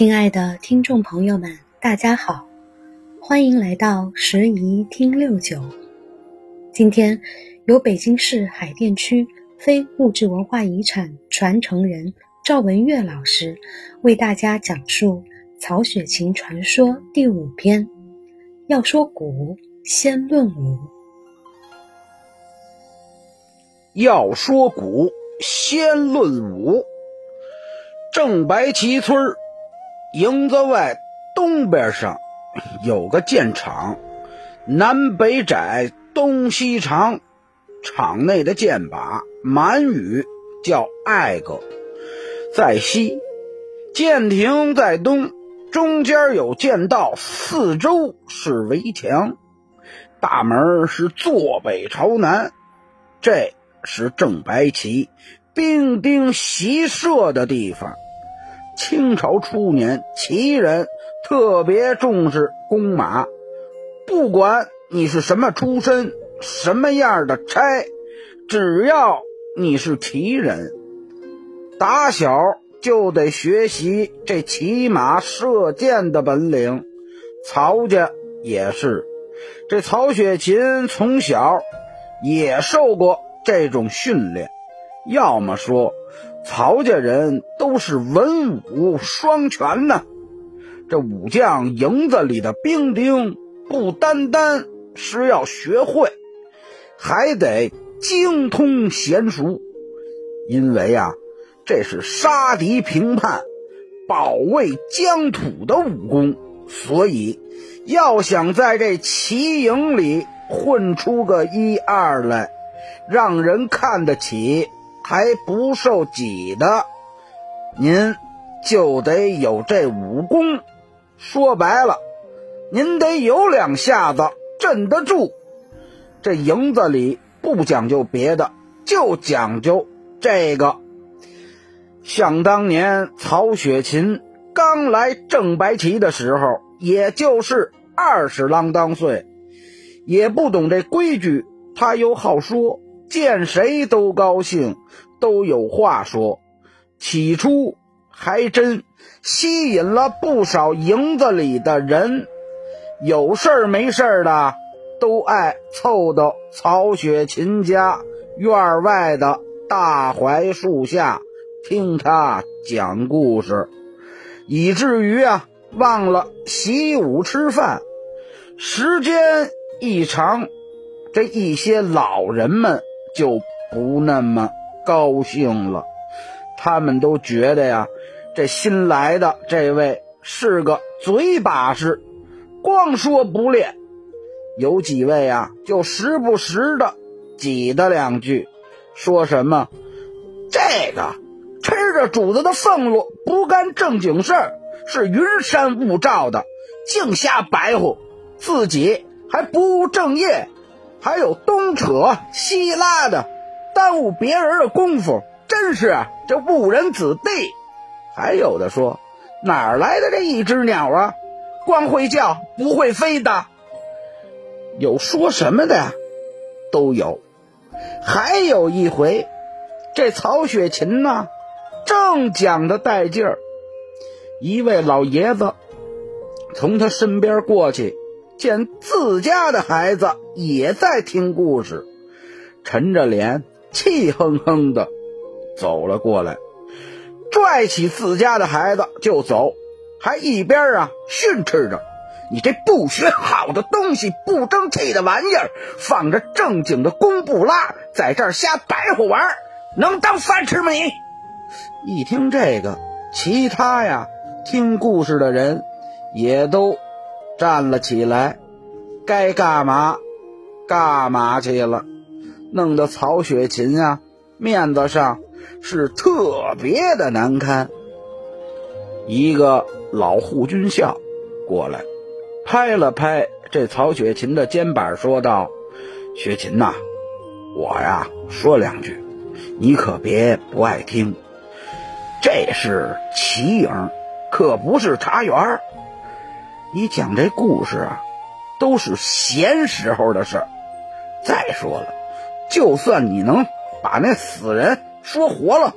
亲爱的听众朋友们，大家好，欢迎来到时宜听六九。今天由北京市海淀区非物质文化遗产传承人赵文月老师为大家讲述《曹雪芹传说》第五篇。要说古，先论武。要说古，先论武。正白旗村营子外东边上有个箭场，南北窄，东西长。场内的箭靶满语叫艾格，在西；箭亭在东，中间有箭道，四周是围墙。大门是坐北朝南，这是正白旗兵丁习射的地方。清朝初年，旗人特别重视弓马，不管你是什么出身、什么样的差，只要你是旗人，打小就得学习这骑马射箭的本领。曹家也是，这曹雪芹从小也受过这种训练。要么说。曹家人都是文武双全呢，这武将营子里的兵丁不单单是要学会，还得精通娴熟，因为啊，这是杀敌平叛、保卫疆土的武功，所以要想在这齐营里混出个一二来，让人看得起。还不受挤的，您就得有这武功。说白了，您得有两下子镇得住。这营子里不讲究别的，就讲究这个。想当年曹雪芹刚来正白旗的时候，也就是二十啷当岁，也不懂这规矩，他又好说。见谁都高兴，都有话说。起初还真吸引了不少营子里的人，有事儿没事儿的都爱凑到曹雪芹家院外的大槐树下听他讲故事，以至于啊忘了习武吃饭。时间一长，这一些老人们。就不那么高兴了，他们都觉得呀，这新来的这位是个嘴把式，光说不练。有几位啊，就时不时的挤的两句，说什么这个吃着主子的俸禄不干正经事儿，是云山雾罩的，净瞎白活，自己还不务正业。还有东扯西拉的，耽误别人的功夫，真是这误人子弟。还有的说，哪儿来的这一只鸟啊？光会叫不会飞的。有说什么的呀？都有。还有一回，这曹雪芹呢，正讲的带劲儿，一位老爷子从他身边过去。见自家的孩子也在听故事，沉着脸，气哼哼的走了过来，拽起自家的孩子就走，还一边啊训斥着：“你这不学好的东西，不争气的玩意儿，放着正经的工布拉在这儿瞎白活玩，能当饭吃吗？你！”一听这个，其他呀听故事的人也都。站了起来，该干嘛干嘛去了，弄得曹雪芹啊面子上是特别的难堪。一个老护军校过来，拍了拍这曹雪芹的肩膀，说道：“雪芹呐，我呀说两句，你可别不爱听。这是旗营，可不是茶园。”你讲这故事啊，都是闲时候的事儿。再说了，就算你能把那死人说活了，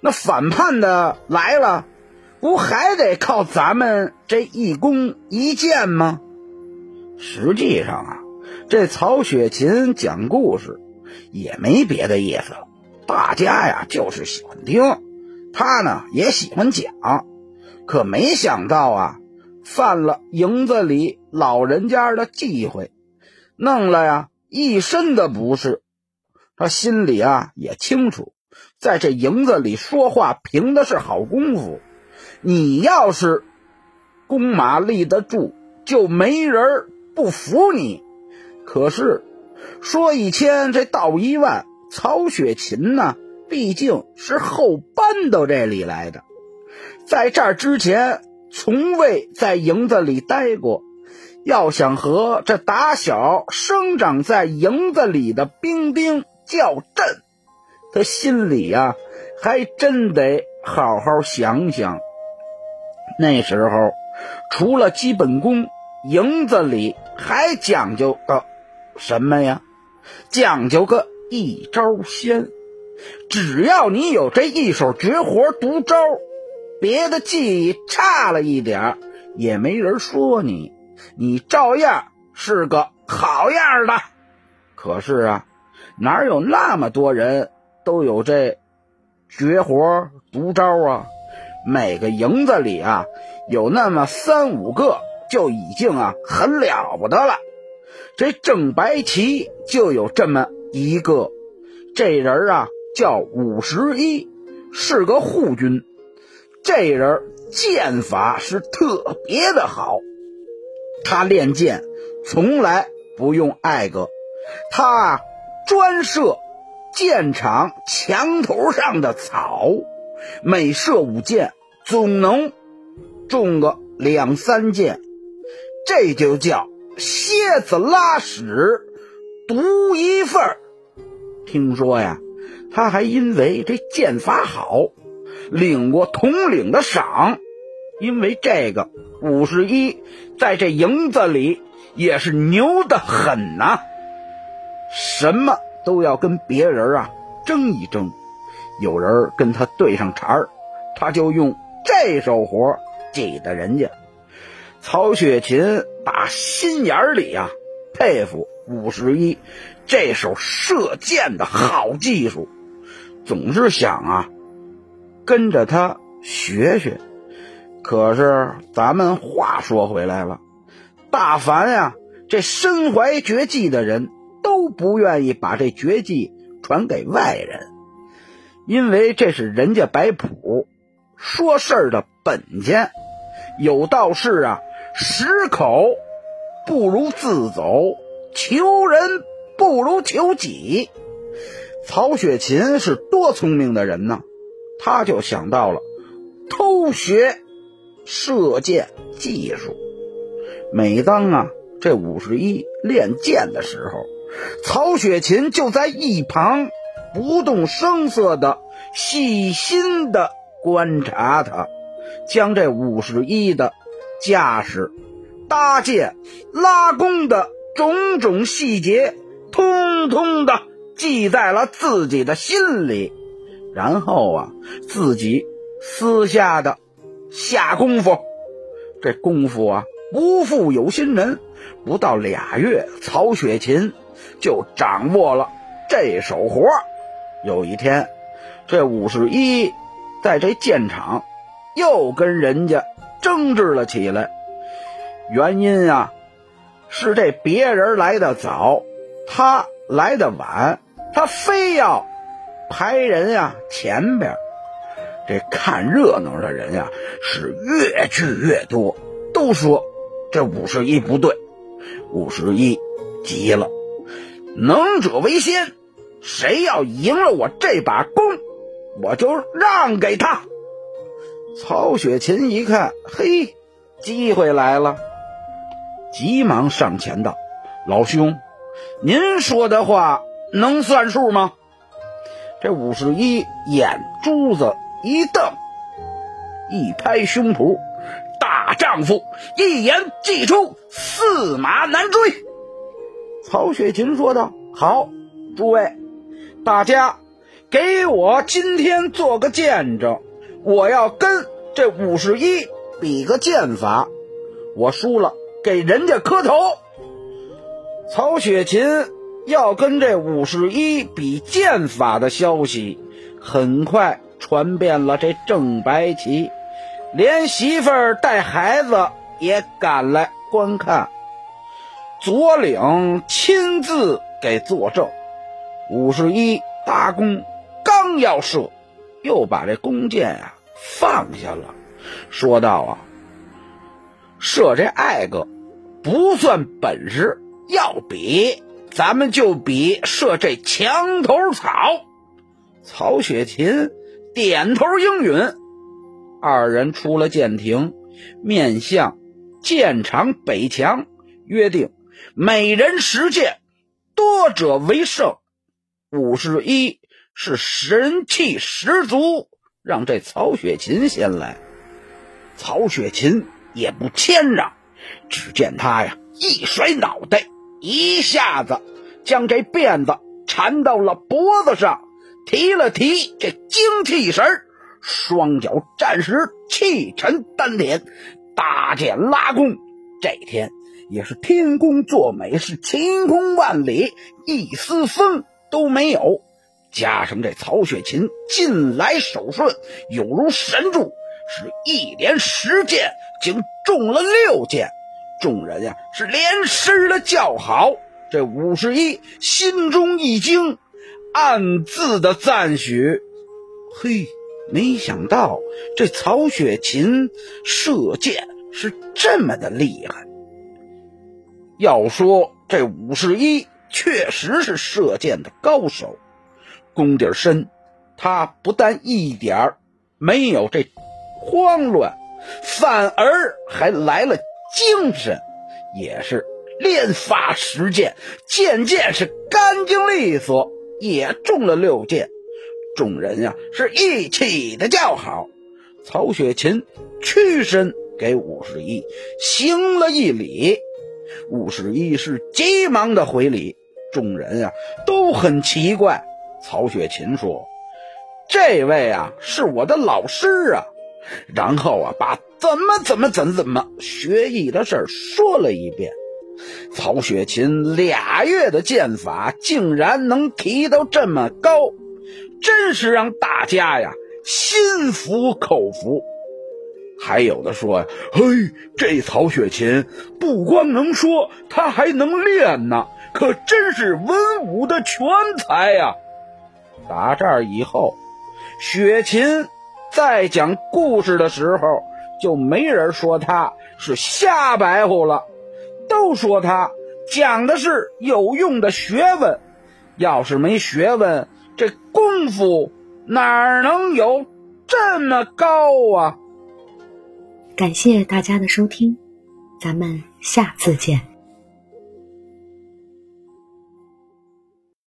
那反叛的来了，不还得靠咱们这一弓一箭吗？实际上啊，这曹雪芹讲故事也没别的意思，大家呀就是喜欢听，他呢也喜欢讲，可没想到啊，犯了营子里老人家的忌讳，弄了呀一身的不是。他心里啊也清楚，在这营子里说话凭的是好功夫。你要是弓马立得住，就没人不服你。可是说一千，这道一万。曹雪芹呢，毕竟是后搬到这里来的，在这儿之前从未在营子里待过。要想和这打小生长在营子里的兵丁较阵，他心里呀，还真得好好想想。那时候，除了基本功，营子里还讲究个什么呀？讲究个一招鲜。只要你有这一手绝活独招，别的技艺差了一点也没人说你，你照样是个好样的。可是啊，哪有那么多人都有这绝活独招啊？每个营子里啊，有那么三五个就已经啊很了不得了。这郑白旗就有这么一个，这人啊叫五十一，是个护军。这人剑法是特别的好，他练剑从来不用挨个，他专射剑场墙头上的草。每射五箭，总能中个两三箭，这就叫蝎子拉屎独一份儿。听说呀，他还因为这剑法好，领过统领的赏。因为这个，五十一在这营子里也是牛的很呐，什么都要跟别人啊争一争。有人跟他对上茬儿，他就用这手活挤得人家。曹雪芹打心眼里啊佩服五十一这手射箭的好技术，总是想啊跟着他学学。可是咱们话说回来了，大凡呀这身怀绝技的人都不愿意把这绝技传给外人。因为这是人家摆谱说事儿的本钱，有道是啊，十口不如自走，求人不如求己。曹雪芹是多聪明的人呢，他就想到了偷学射箭技术。每当啊这五十一练剑的时候，曹雪芹就在一旁。不动声色的细心的观察他，将这五十一的架势、搭箭、拉弓的种种细节，通通的记在了自己的心里。然后啊，自己私下的下功夫。这功夫啊，不负有心人，不到俩月，曹雪芹就掌握了这手活。有一天，这五十一在这建厂又跟人家争执了起来。原因啊，是这别人来的早，他来的晚，他非要排人呀前边。这看热闹的人呀是越聚越多，都说这五十一不对。五十一急了，能者为先。谁要赢了我这把弓，我就让给他。曹雪芹一看，嘿，机会来了，急忙上前道：“老兄，您说的话能算数吗？”这五十一眼珠子一瞪，一拍胸脯：“大丈夫一言既出，驷马难追。”曹雪芹说道：“好，诸位。”大家，给我今天做个见证，我要跟这五十一比个剑法，我输了，给人家磕头。曹雪芹要跟这五十一比剑法的消息，很快传遍了这正白旗，连媳妇儿带孩子也赶来观看。左领亲自给作证，五十一搭弓，刚要射，又把这弓箭呀放下了，说道：“啊，射这艾个不算本事，要比咱们就比射这墙头草。”曹雪芹点头应允，二人出了舰艇，面向舰场北墙，约定。每人十箭，多者为胜。五十一是神气十足，让这曹雪芹先来。曹雪芹也不谦让，只见他呀一甩脑袋，一下子将这辫子缠到了脖子上，提了提这精气神双脚站实，气沉丹田，搭箭拉弓。这天。也是天公作美，是晴空万里，一丝风都没有。加上这曹雪芹近来手顺，有如神助，是一连十箭，竟中了六箭。众人呀是连声的叫好。这五十一心中一惊，暗自的赞许：嘿，没想到这曹雪芹射箭是这么的厉害。要说这五十一确实是射箭的高手，功底深。他不但一点没有这慌乱，反而还来了精神，也是连发十箭，箭箭是干净利索，也中了六箭。众人呀是一起的叫好。曹雪芹屈身给五十一行了一礼。五十一是急忙的回礼，众人啊都很奇怪。曹雪芹说：“这位啊是我的老师啊。”然后啊把怎么怎么怎么怎么学艺的事说了一遍。曹雪芹俩月的剑法竟然能提到这么高，真是让大家呀心服口服。还有的说，嘿，这曹雪芹不光能说，他还能练呢，可真是文武的全才呀！打这儿以后，雪芹在讲故事的时候，就没人说他是瞎白活了，都说他讲的是有用的学问。要是没学问，这功夫哪能有这么高啊？感谢大家的收听，咱们下次见。